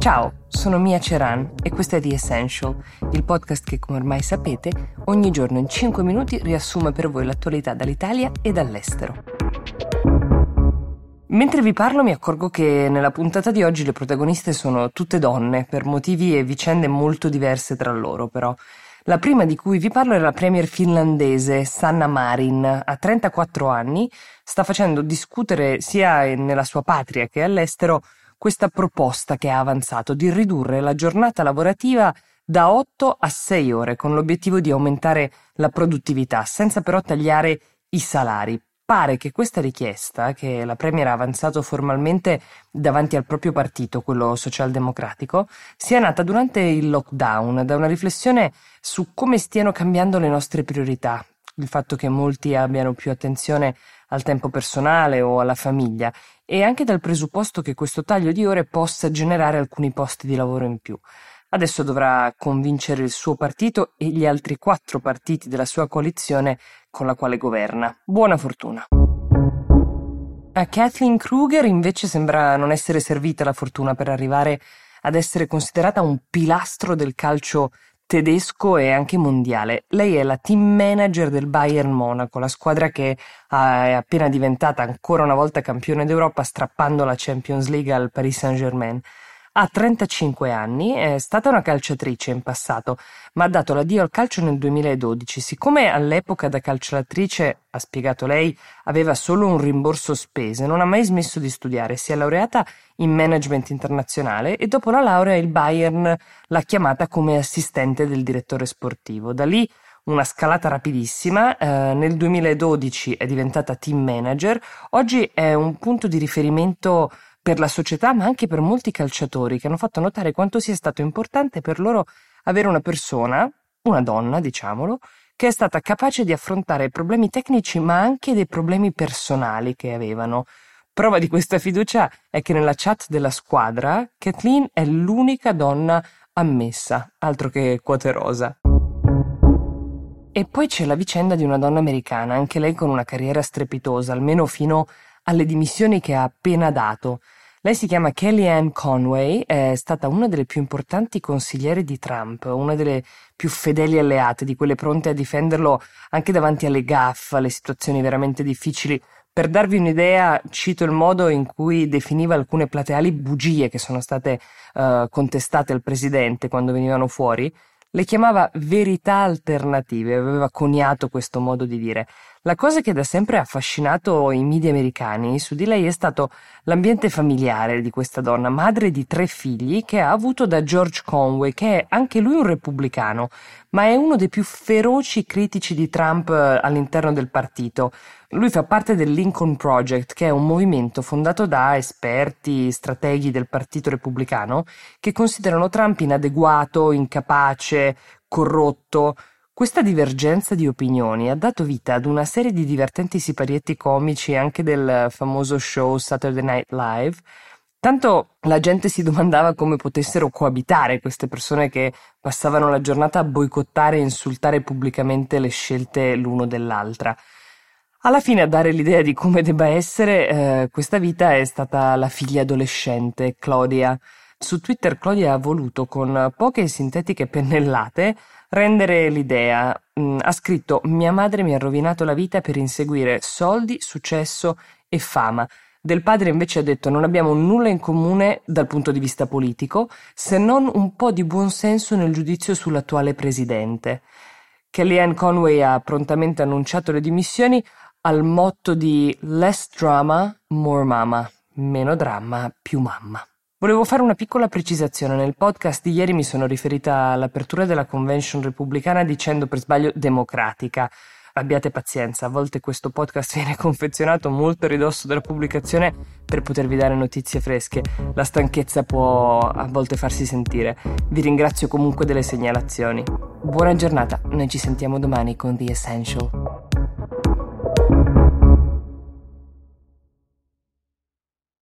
Ciao, sono Mia Ceran e questo è The Essential, il podcast che, come ormai sapete, ogni giorno in 5 minuti riassume per voi l'attualità dall'Italia e dall'estero. Mentre vi parlo mi accorgo che nella puntata di oggi le protagoniste sono tutte donne, per motivi e vicende molto diverse tra loro però. La prima di cui vi parlo è la premier finlandese Sanna Marin, ha 34 anni, sta facendo discutere sia nella sua patria che all'estero questa proposta che ha avanzato di ridurre la giornata lavorativa da 8 a 6 ore con l'obiettivo di aumentare la produttività senza però tagliare i salari. Pare che questa richiesta, che la Premier ha avanzato formalmente davanti al proprio partito, quello socialdemocratico, sia nata durante il lockdown, da una riflessione su come stiano cambiando le nostre priorità, il fatto che molti abbiano più attenzione al tempo personale o alla famiglia e anche dal presupposto che questo taglio di ore possa generare alcuni posti di lavoro in più. Adesso dovrà convincere il suo partito e gli altri quattro partiti della sua coalizione con la quale governa. Buona fortuna. A Kathleen Kruger invece sembra non essere servita la fortuna per arrivare ad essere considerata un pilastro del calcio tedesco e anche mondiale. Lei è la team manager del Bayern Monaco, la squadra che è appena diventata ancora una volta campione d'Europa strappando la Champions League al Paris Saint-Germain. Ha 35 anni, è stata una calciatrice in passato, ma ha dato l'addio al calcio nel 2012. Siccome all'epoca da calciatrice, ha spiegato lei, aveva solo un rimborso spese, non ha mai smesso di studiare. Si è laureata in management internazionale e dopo la laurea il Bayern l'ha chiamata come assistente del direttore sportivo. Da lì una scalata rapidissima, eh, nel 2012 è diventata team manager, oggi è un punto di riferimento per la società, ma anche per molti calciatori che hanno fatto notare quanto sia stato importante per loro avere una persona, una donna, diciamolo, che è stata capace di affrontare problemi tecnici, ma anche dei problemi personali che avevano. Prova di questa fiducia è che nella chat della squadra Kathleen è l'unica donna ammessa, altro che quote rosa. E poi c'è la vicenda di una donna americana, anche lei con una carriera strepitosa, almeno fino alle dimissioni che ha appena dato. Lei si chiama Kellyanne Conway, è stata una delle più importanti consigliere di Trump, una delle più fedeli alleate, di quelle pronte a difenderlo anche davanti alle gaffe, alle situazioni veramente difficili. Per darvi un'idea, cito il modo in cui definiva alcune plateali bugie che sono state uh, contestate al presidente quando venivano fuori. Le chiamava verità alternative, aveva coniato questo modo di dire. La cosa che da sempre ha affascinato i media americani su di lei è stato l'ambiente familiare di questa donna, madre di tre figli che ha avuto da George Conway, che è anche lui un repubblicano, ma è uno dei più feroci critici di Trump eh, all'interno del partito. Lui fa parte del Lincoln Project, che è un movimento fondato da esperti, strateghi del Partito Repubblicano, che considerano Trump inadeguato, incapace, corrotto, questa divergenza di opinioni ha dato vita ad una serie di divertenti siparietti comici anche del famoso show Saturday Night Live. Tanto la gente si domandava come potessero coabitare queste persone che passavano la giornata a boicottare e insultare pubblicamente le scelte l'uno dell'altra. Alla fine a dare l'idea di come debba essere eh, questa vita è stata la figlia adolescente, Claudia. Su Twitter Claudia ha voluto, con poche sintetiche pennellate, rendere l'idea. Mm, ha scritto Mia madre mi ha rovinato la vita per inseguire soldi, successo e fama. Del padre invece ha detto non abbiamo nulla in comune dal punto di vista politico, se non un po' di buonsenso nel giudizio sull'attuale presidente. Kellyanne Conway ha prontamente annunciato le dimissioni al motto di Less drama, more mama. Meno dramma, più mamma. Volevo fare una piccola precisazione. Nel podcast di ieri mi sono riferita all'apertura della convention repubblicana dicendo per sbaglio democratica. Abbiate pazienza, a volte questo podcast viene confezionato molto a ridosso della pubblicazione per potervi dare notizie fresche. La stanchezza può a volte farsi sentire. Vi ringrazio comunque delle segnalazioni. Buona giornata, noi ci sentiamo domani con The Essential.